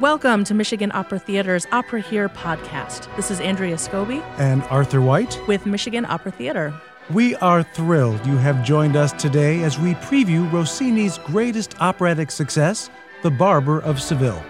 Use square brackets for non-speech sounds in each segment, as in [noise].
Welcome to Michigan Opera Theater's Opera Here podcast. This is Andrea Scobie and Arthur White with Michigan Opera Theater. We are thrilled you have joined us today as we preview Rossini's greatest operatic success, The Barber of Seville.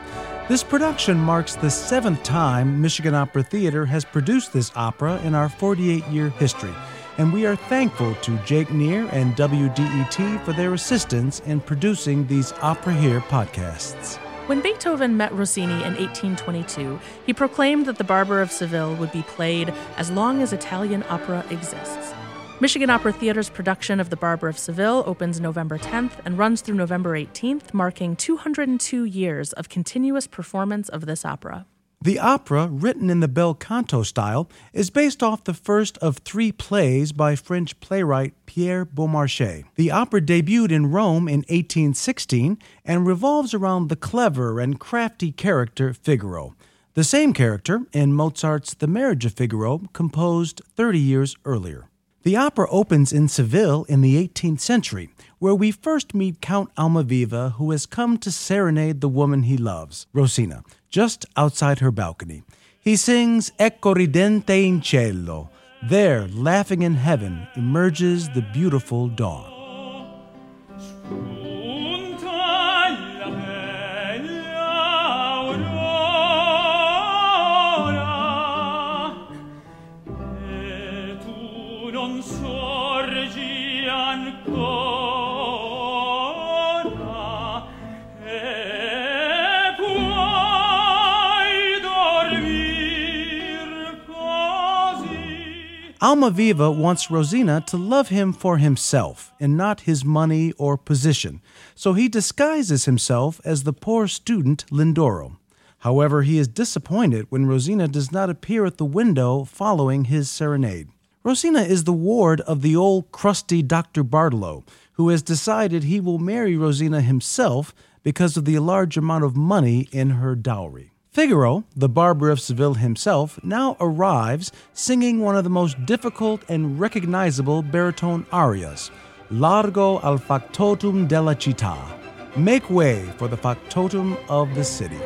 This production marks the seventh time Michigan Opera Theater has produced this opera in our 48 year history, and we are thankful to Jake Neer and WDET for their assistance in producing these Opera Here podcasts. When Beethoven met Rossini in 1822, he proclaimed that The Barber of Seville would be played as long as Italian opera exists. Michigan Opera Theater's production of The Barber of Seville opens November 10th and runs through November 18th, marking 202 years of continuous performance of this opera. The opera, written in the bel canto style, is based off the first of three plays by French playwright Pierre Beaumarchais. The opera debuted in Rome in 1816 and revolves around the clever and crafty character Figaro. The same character in Mozart's The Marriage of Figaro, composed 30 years earlier. The opera opens in Seville in the 18th century, where we first meet Count Almaviva, who has come to serenade the woman he loves, Rosina, just outside her balcony. He sings Ecco ridente in cielo. There, laughing in heaven, emerges the beautiful dawn. Almaviva wants Rosina to love him for himself and not his money or position, so he disguises himself as the poor student Lindoro. However, he is disappointed when Rosina does not appear at the window following his serenade. Rosina is the ward of the old crusty Dr. Bartolo, who has decided he will marry Rosina himself because of the large amount of money in her dowry. Figaro, the barber of Seville himself, now arrives singing one of the most difficult and recognizable baritone arias, Largo al factotum della città. Make way for the factotum of the city.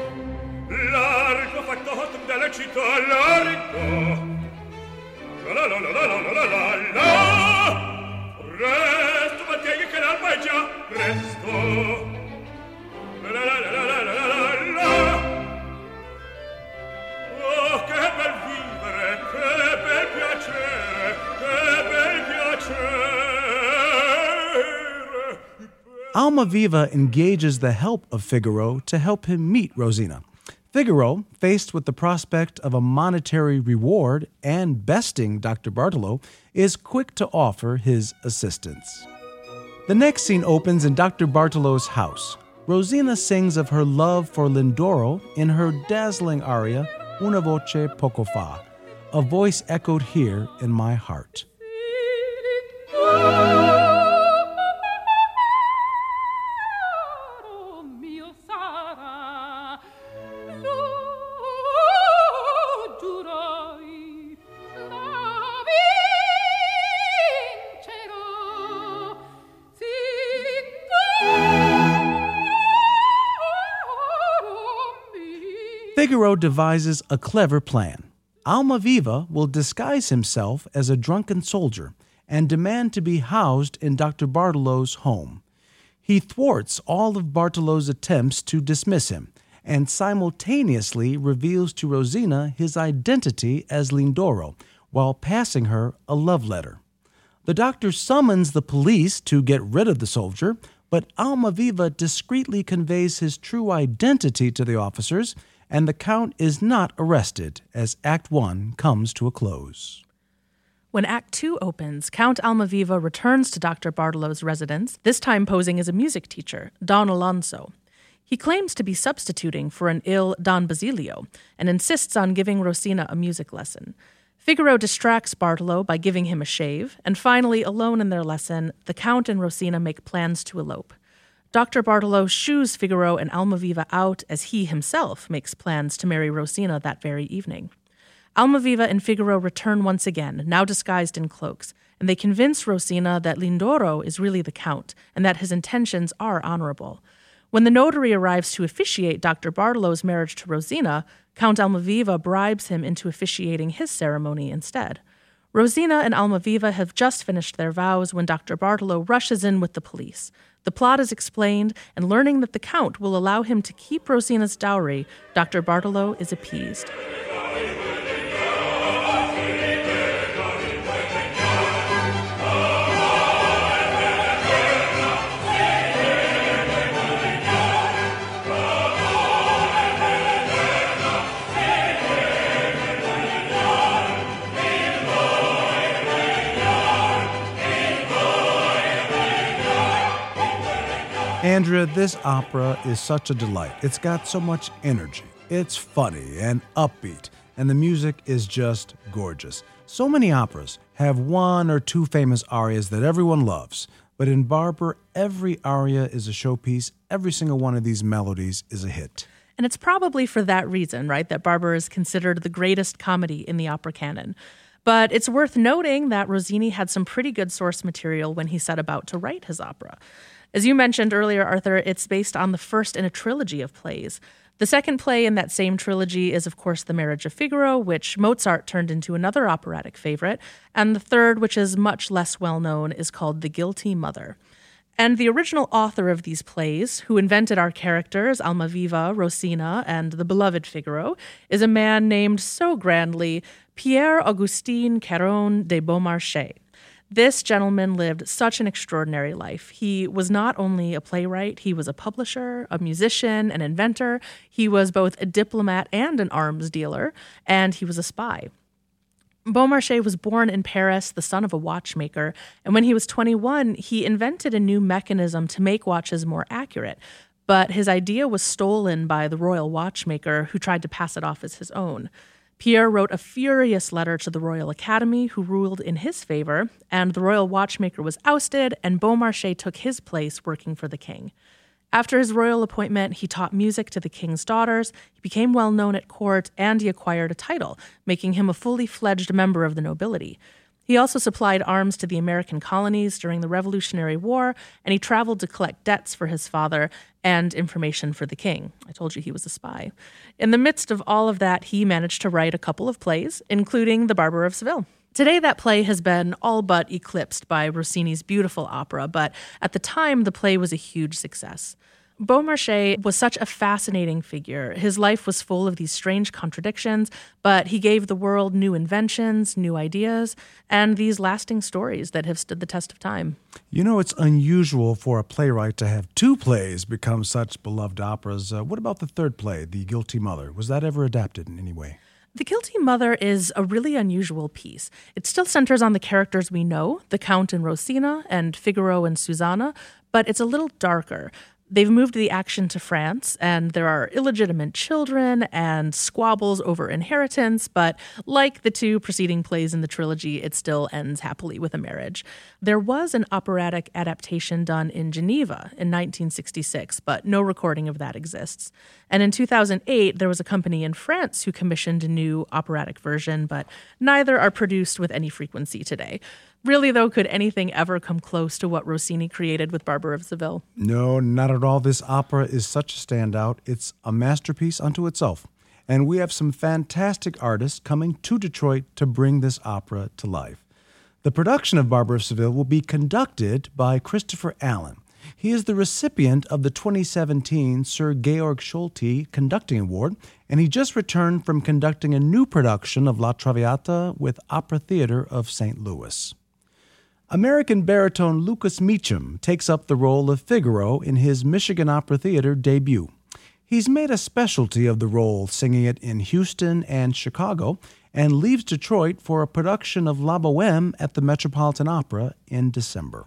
Almaviva engages the help of Figaro to help him meet Rosina. Figaro, faced with the prospect of a monetary reward and besting Dr. Bartolo, is quick to offer his assistance. The next scene opens in Dr. Bartolo's house. Rosina sings of her love for Lindoro in her dazzling aria, Una voce poco fa, a voice echoed here in my heart. Figaro devises a clever plan. Almaviva will disguise himself as a drunken soldier and demand to be housed in Dr. Bartolo's home. He thwarts all of Bartolo's attempts to dismiss him and simultaneously reveals to Rosina his identity as Lindoro while passing her a love letter. The doctor summons the police to get rid of the soldier, but Almaviva discreetly conveys his true identity to the officers and the Count is not arrested as Act 1 comes to a close. When Act 2 opens, Count Almaviva returns to Dr. Bartolo's residence, this time posing as a music teacher, Don Alonso. He claims to be substituting for an ill Don Basilio and insists on giving Rosina a music lesson. Figaro distracts Bartolo by giving him a shave, and finally, alone in their lesson, the Count and Rosina make plans to elope. Dr. Bartolo shoos Figaro and Almaviva out as he himself makes plans to marry Rosina that very evening. Almaviva and Figaro return once again, now disguised in cloaks, and they convince Rosina that Lindoro is really the Count and that his intentions are honorable. When the notary arrives to officiate Dr. Bartolo's marriage to Rosina, Count Almaviva bribes him into officiating his ceremony instead. Rosina and Almaviva have just finished their vows when Dr. Bartolo rushes in with the police. The plot is explained, and learning that the Count will allow him to keep Rosina's dowry, Dr. Bartolo is appeased. Andrea, this opera is such a delight. It's got so much energy. It's funny and upbeat, and the music is just gorgeous. So many operas have one or two famous arias that everyone loves, but in Barber, every aria is a showpiece. Every single one of these melodies is a hit. And it's probably for that reason, right, that Barber is considered the greatest comedy in the opera canon. But it's worth noting that Rossini had some pretty good source material when he set about to write his opera. As you mentioned earlier, Arthur, it's based on the first in a trilogy of plays. The second play in that same trilogy is, of course, The Marriage of Figaro, which Mozart turned into another operatic favorite. And the third, which is much less well known, is called The Guilty Mother. And the original author of these plays, who invented our characters, Almaviva, Rosina, and the beloved Figaro, is a man named so grandly Pierre Augustin Caron de Beaumarchais. This gentleman lived such an extraordinary life. He was not only a playwright, he was a publisher, a musician, an inventor. He was both a diplomat and an arms dealer, and he was a spy. Beaumarchais was born in Paris, the son of a watchmaker, and when he was 21, he invented a new mechanism to make watches more accurate. But his idea was stolen by the royal watchmaker, who tried to pass it off as his own. Pierre wrote a furious letter to the Royal Academy, who ruled in his favor, and the royal watchmaker was ousted, and Beaumarchais took his place working for the king. After his royal appointment, he taught music to the king's daughters, he became well known at court, and he acquired a title, making him a fully fledged member of the nobility. He also supplied arms to the American colonies during the Revolutionary War, and he traveled to collect debts for his father and information for the king. I told you he was a spy. In the midst of all of that, he managed to write a couple of plays, including The Barber of Seville. Today, that play has been all but eclipsed by Rossini's beautiful opera, but at the time, the play was a huge success. Beaumarchais was such a fascinating figure. His life was full of these strange contradictions, but he gave the world new inventions, new ideas, and these lasting stories that have stood the test of time. You know, it's unusual for a playwright to have two plays become such beloved operas. Uh, what about the third play, The Guilty Mother? Was that ever adapted in any way? The Guilty Mother is a really unusual piece. It still centers on the characters we know, the Count and Rosina, and Figaro and Susanna, but it's a little darker. They've moved the action to France, and there are illegitimate children and squabbles over inheritance, but like the two preceding plays in the trilogy, it still ends happily with a marriage. There was an operatic adaptation done in Geneva in 1966, but no recording of that exists. And in 2008, there was a company in France who commissioned a new operatic version, but neither are produced with any frequency today. Really, though, could anything ever come close to what Rossini created with Barber of Seville? No, not at all. This opera is such a standout. It's a masterpiece unto itself. And we have some fantastic artists coming to Detroit to bring this opera to life. The production of Barber of Seville will be conducted by Christopher Allen. He is the recipient of the 2017 Sir Georg Solti Conducting Award, and he just returned from conducting a new production of La Traviata with Opera Theater of St. Louis. American baritone Lucas Meachem takes up the role of Figaro in his Michigan Opera Theater debut. He's made a specialty of the role, singing it in Houston and Chicago, and leaves Detroit for a production of La Boheme at the Metropolitan Opera in December.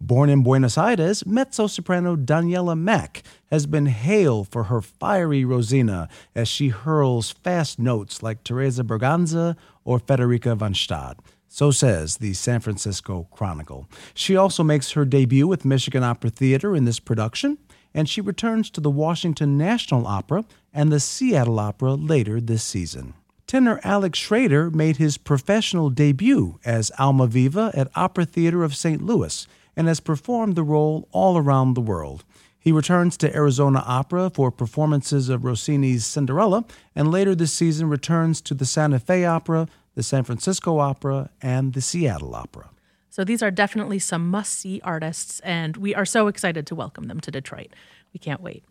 Born in Buenos Aires, mezzo soprano Daniela Mack has been hailed for her fiery Rosina as she hurls fast notes like Teresa Berganza or Frederica von Stade. So says the San Francisco Chronicle. She also makes her debut with Michigan Opera Theater in this production, and she returns to the Washington National Opera and the Seattle Opera later this season. Tenor Alek Shrader made his professional debut as Almaviva at Opera Theater of St. Louis and has performed the role all around the world. He returns to Arizona Opera for performances of Rossini's Cinderella, and later this season returns to the Santa Fe Opera, the San Francisco Opera, and the Seattle Opera. So these are definitely some must see artists, and we are so excited to welcome them to Detroit. We can't wait.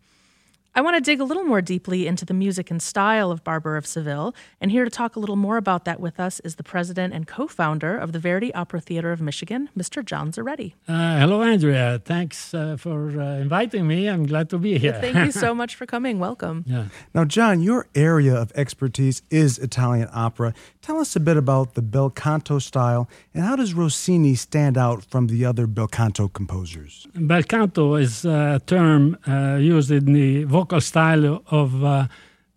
I want to dig a little more deeply into the music and style of Barber of Seville, and here to talk a little more about that with us is the president and co founder of the Verdi Opera Theater of Michigan, Mr. John Zaretti. Uh, hello, Andrea. Thanks uh, for uh, inviting me. I'm glad to be here. Thank you so [laughs] much for coming. Welcome. Yeah. Now, John, your area of expertise is Italian opera. Tell us a bit about the bel canto style and how does Rossini stand out from the other bel canto composers? Bel canto is a term uh, used in the vocal style of uh,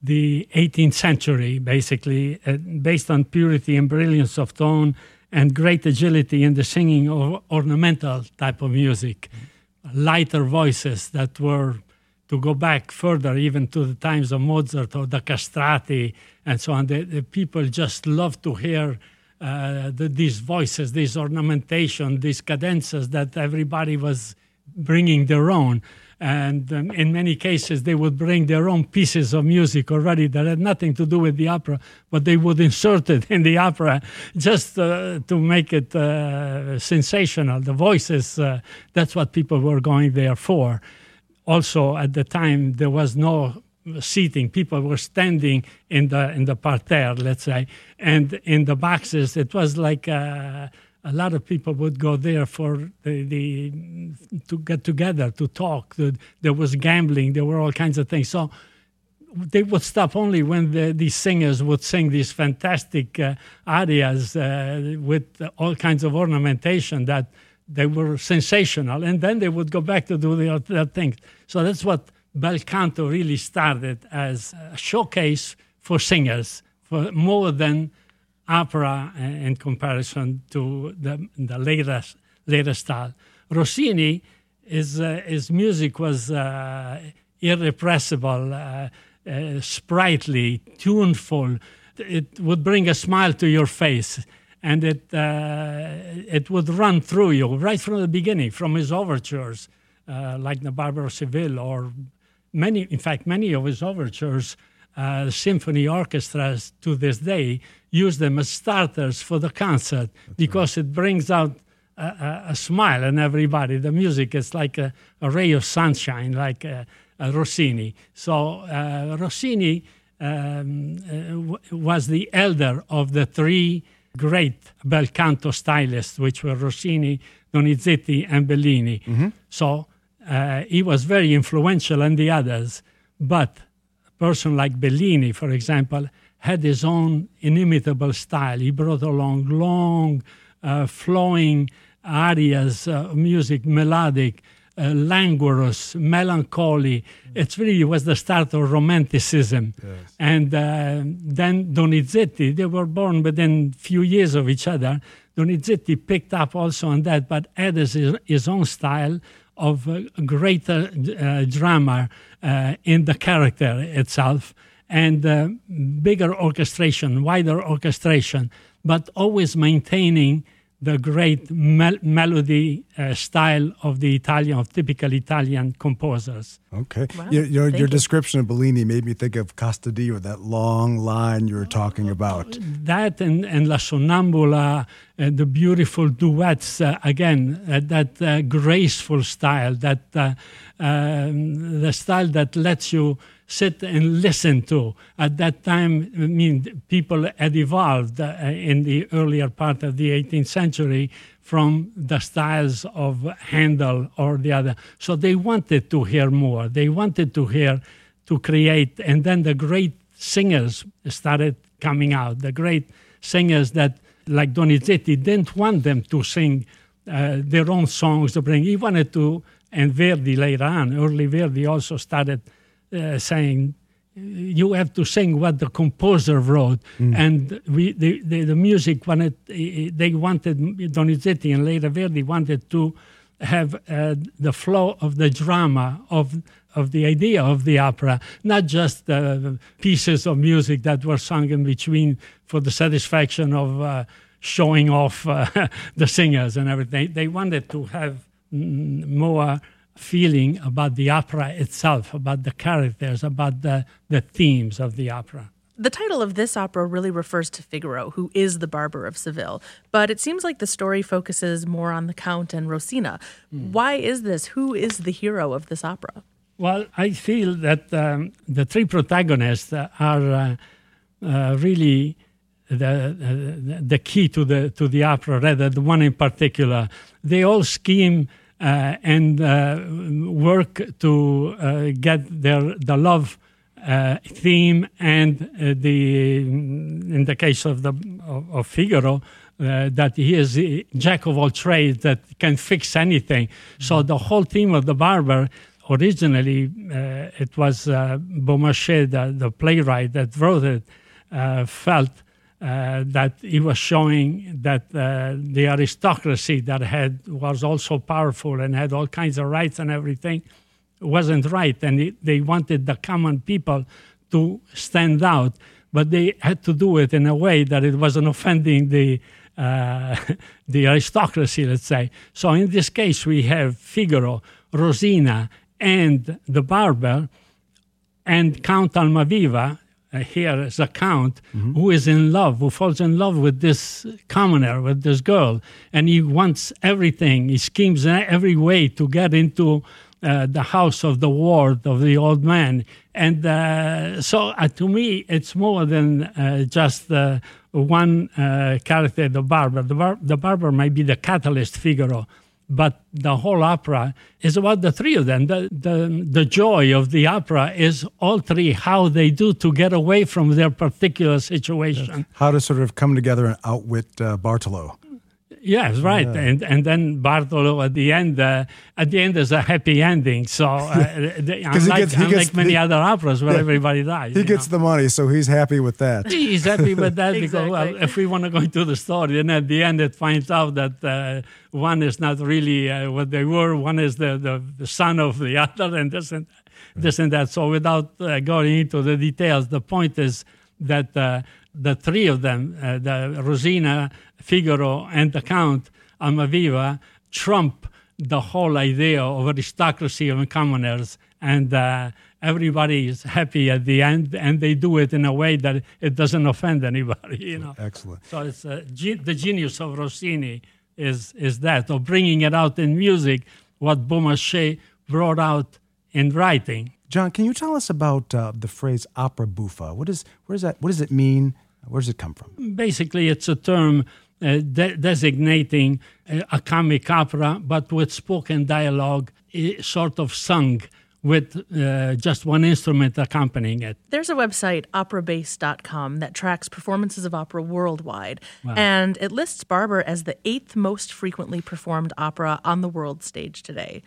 the 18th century, basically, uh, based on purity and brilliance of tone and great agility in the singing of ornamental type of music. Lighter voices that were, to go back further, even to the times of Mozart or the castrati and so on, the, the people just loved to hear. Uh, the, these voices, this ornamentation, these cadenzas that everybody was bringing their own and um, in many cases they would bring their own pieces of music already that had nothing to do with the opera but they would insert it [laughs] in the opera just uh, to make it uh, sensational. The voices uh, that's what people were going there for. Also at the time there was no seating. People were standing in the in the parterre let's say. And in the boxes it was like uh, a lot of people would go there for the, the to get together to talk. There was gambling. There were all kinds of things. So they would stop only when the, these singers would sing these fantastic uh, arias uh, with all kinds of ornamentation that they were sensational, and then they would go back to do their, other things. So that's what bel canto really started as a showcase for singers, for more than opera in comparison to the, the latest, latest style. Rossini, his, uh, his music was uh, irrepressible, uh, uh, sprightly, tuneful. It would bring a smile to your face, and it, uh, it would run through you right from the beginning, from his overtures, uh, like the Barber of Seville, or many, in fact, many of his overtures uh, symphony orchestras to this day use them as starters for the concert That's because right. it brings out a, a, a, smile in everybody. The music is like a, a ray of sunshine, like Rossini. So uh, Rossini um, uh, was the elder of the three great bel canto stylists, which were Rossini, Donizetti, and Bellini. Mm-hmm. So uh, he was very influential in the others, but person like Bellini, for example, had his own inimitable style. He brought along long, uh, flowing arias, uh, music, melodic, uh, languorous, melancholy. It really was the start of Romanticism. Yes. And uh, then Donizetti, they were born within few years of each other. Donizetti picked up also on that, but added his, his own style of greater uh, drama uh, in the character itself and uh, bigger orchestration, wider orchestration, but always maintaining the great mel- melody uh, style of the Italian, of typical Italian composers. Okay. Wow. Your, your, your description of Bellini made me think of Casta diva, that long line you were talking about. That and, and La Sonnambula, uh, the beautiful duets, uh, again, uh, that uh, graceful style, that uh, um, the style that lets you sit and listen to. At that time, I mean, people had evolved uh, in the earlier part of the 18th century from the styles of Handel or the other. So they wanted to hear more. They wanted to hear, to create, and then the great singers started coming out. The great singers that, like Donizetti, didn't want them to sing uh, their own songs to bring. He wanted to, and Verdi later on, early Verdi also started uh, saying you have to sing what the composer wrote mm. and we the, the, the, music wanted they wanted donizetti and later verdi wanted to have uh, the flow of the drama of of the idea of the opera not just uh, pieces of music that were sung in between for the satisfaction of uh, showing off uh, [laughs] the singers and everything they wanted to have more feeling about the opera itself, about the characters, about the, the themes of the opera. The title of this opera really refers to Figaro, who is the barber of Seville, but it seems like the story focuses more on the Count and Rosina. Mm. Why is this? Who is the hero of this opera? Well, I feel that um, the three protagonists are uh, uh, really the, uh, the key to the to the opera, rather the one in particular. They all scheme and uh, work to uh, get their the love uh, theme and uh, the in the case of the of, of Figaro uh, that he is a jack of all trades that can fix anything. Mm-hmm. So the whole theme of the barber originally uh, it was uh, Beaumarchais, the, the, playwright that wrote it, uh, felt that he was showing that the aristocracy that had was also powerful and had all kinds of rights and everything wasn't right, and it, they wanted the common people to stand out, but they had to do it in a way that it wasn't offending the uh, [laughs] the aristocracy, let's say. So in this case, we have Figaro, Rosina, and the barber, and Count Almaviva. Uh, here is a count mm-hmm. who is in love, who falls in love with this commoner, with this girl, and he wants everything. He schemes every way to get into uh, the house of the ward of the old man. And uh, so uh, to me, it's more than uh, just uh, one character, the barber. The, bar- the barber might be the catalyst figure but the whole opera is about the three of them. The, the, the joy of the opera is all three, how they do to get away from their particular situation. How to sort of come together and outwit uh, Bartolo. Yes, right, yeah. and and then Bartolo at the end. Uh, at the end, there's a happy ending. So uh, [laughs] unlike, gets, unlike gets, many he, other operas where [laughs] yeah, everybody dies, he gets know? the money, so he's happy with that. He's happy with that exactly. [laughs] because well, if we want to go into the story, then at the end it finds out that uh, one is not really uh, what they were. One is the, the, the son of the other, and this and this and that. So without uh, going into the details, the point is that uh, the three of them, uh, the Rosina, Figaro, and the Count Almaviva, trump the whole idea of aristocracy and commoners, and uh, everybody is happy at the end, and they do it in a way that it doesn't offend anybody. You know. Excellent. So it's uh, ge- the genius of Rossini is is that of bringing it out in music, what Beaumarchais brought out in writing. John, can you tell us about uh, the phrase opera buffa? What is where does that what does it mean? Where does it come from? Basically, it's a term uh, de- designating uh, a comic opera, but with spoken dialogue, sort of sung with uh, just one instrument accompanying it. There's a website, operabase.com, that tracks performances of opera worldwide. Wow. And it lists Barber as the eighth most frequently performed opera on the world stage today.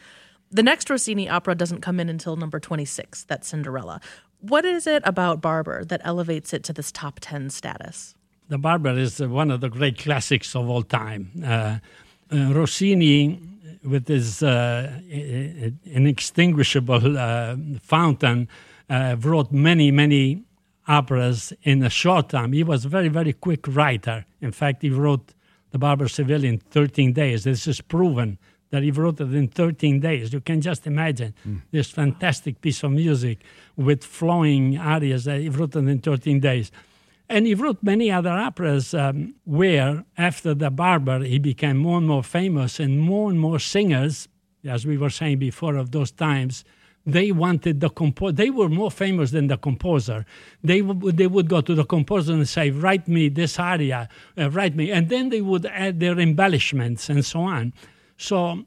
The next Rossini opera doesn't come in until number 26, that's Cinderella. What is it about Barber that elevates it to this top 10 status? The Barber is one of the great classics of all time. Uh, uh, Rossini, with his uh, inextinguishable uh, fountain, uh, wrote many, many operas in a short time. He was a very, very quick writer. In fact, he wrote The Barber Seville in 13 days. This is proven that he wrote it in 13 days. You can just imagine mm. this fantastic piece of music with flowing arias that he wrote it in 13 days. And he wrote many other operas um, where, after The Barber, he became more and more famous, and more and more singers, as we were saying before of those times, they wanted the composer. They were more famous than the composer. They, w- they would go to the composer and say, Write me this aria, uh, write me. And then they would add their embellishments and so on. So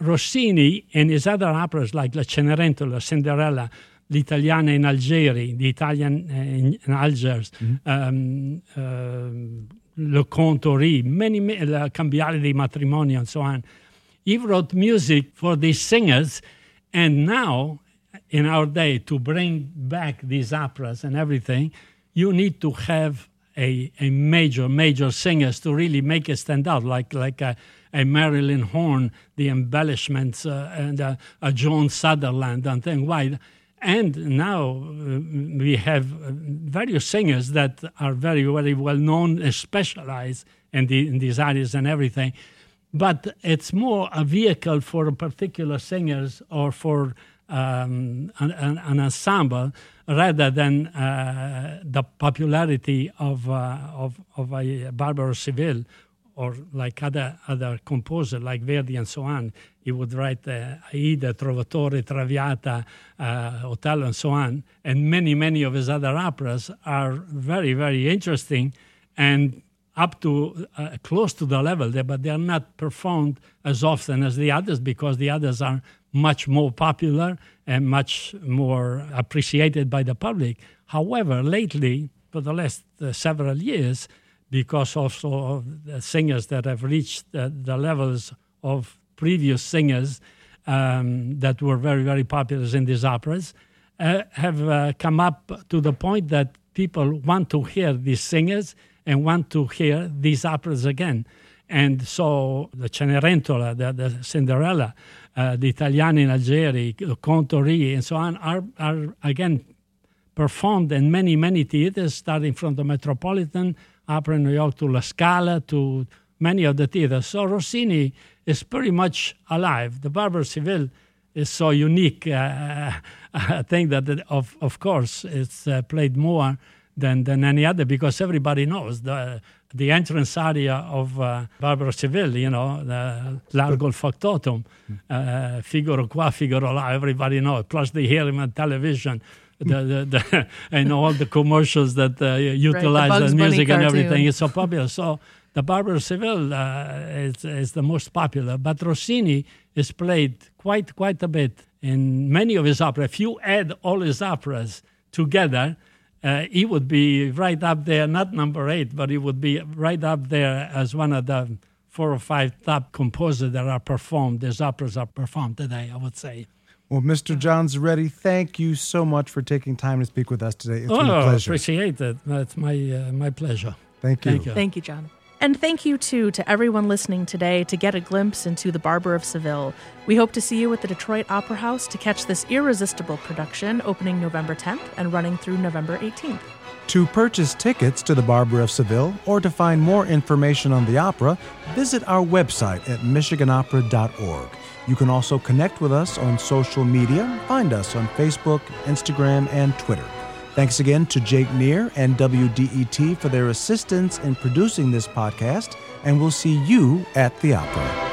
Rossini and his other operas like La Cenerentola, Cinderella, L'Italiana in Algeri, The Italian uh, in, in Algiers, mm-hmm. um, uh, Le Comte Ory, many, many La Cambiale di Matrimonio, and so on. He wrote music for these singers, and now, in our day, to bring back these operas and everything, you need to have a, a major, major singers to really make it stand out, like like a, a Marilyn Horne, the embellishments, uh, and uh, a Joan Sutherland, and things. Why? And now uh, we have various singers that are very, very well known, specialized in, the, in these areas and everything. but it's more a vehicle for particular singers or for um, an, an, ensemble rather than uh, the popularity of, uh, of, of a Barbara Seville or like other other composer like Verdi and so on. He would write uh, Aida, Trovatore, Traviata, uh, Otello, and so on. And many, many of his other operas are very, very interesting and up to uh, close to the level there, but they are not performed as often as the others because the others are much more popular and much more appreciated by the public. However, lately, for the last uh, several years, because also of the singers that have reached the, the levels of previous singers um, that were very, very popular in these operas, uh, have uh, come up to the point that people want to hear these singers and want to hear these operas again. And so the Cenerentola, the, the Cinderella, uh, the Italiana in Algeri, the Comte Ory, and so on are, are again performed in many, many theaters, starting from the Metropolitan Opera in New York to La Scala to many of the theaters. So Rossini is pretty much alive. The Barbara Seville is so unique uh, [laughs] thing that, it, of, of course, it's uh, played more than, than any other because everybody knows the the entrance aria of uh, Barbara Seville, you know, the Largo il factotum, uh, Figaro qua, Figaro là, everybody knows. Plus they hear him on television. The, the, the, [laughs] and all the commercials that uh, utilize right, the, music and everything. It's so popular. So the Barbara Seville uh, is, is the most popular. But Rossini is played quite quite a bit in many of his operas. If you add all his operas together, uh, he would be right up there, not number eight, but he would be right up there as one of the four or five top composers that are performed. His operas are performed today, I would say. Well, Mr. John Zaretti, thank you so much for taking time to speak with us today. It's oh, been a pleasure. appreciate it. It's my uh, my pleasure. Thank you. Thank you. Thank you, John. And thank you, too, to everyone listening today to get a glimpse into The Barber of Seville. We hope to see you at the Detroit Opera House to catch this irresistible production opening November 10th and running through November 18th. To purchase tickets to The Barber of Seville or to find more information on the opera, visit our website at michiganopera.org. You can also connect with us on social media. Find us on Facebook, Instagram, and Twitter. Thanks again to Jake Neer and WDET for their assistance in producing this podcast, and we'll see you at the opera.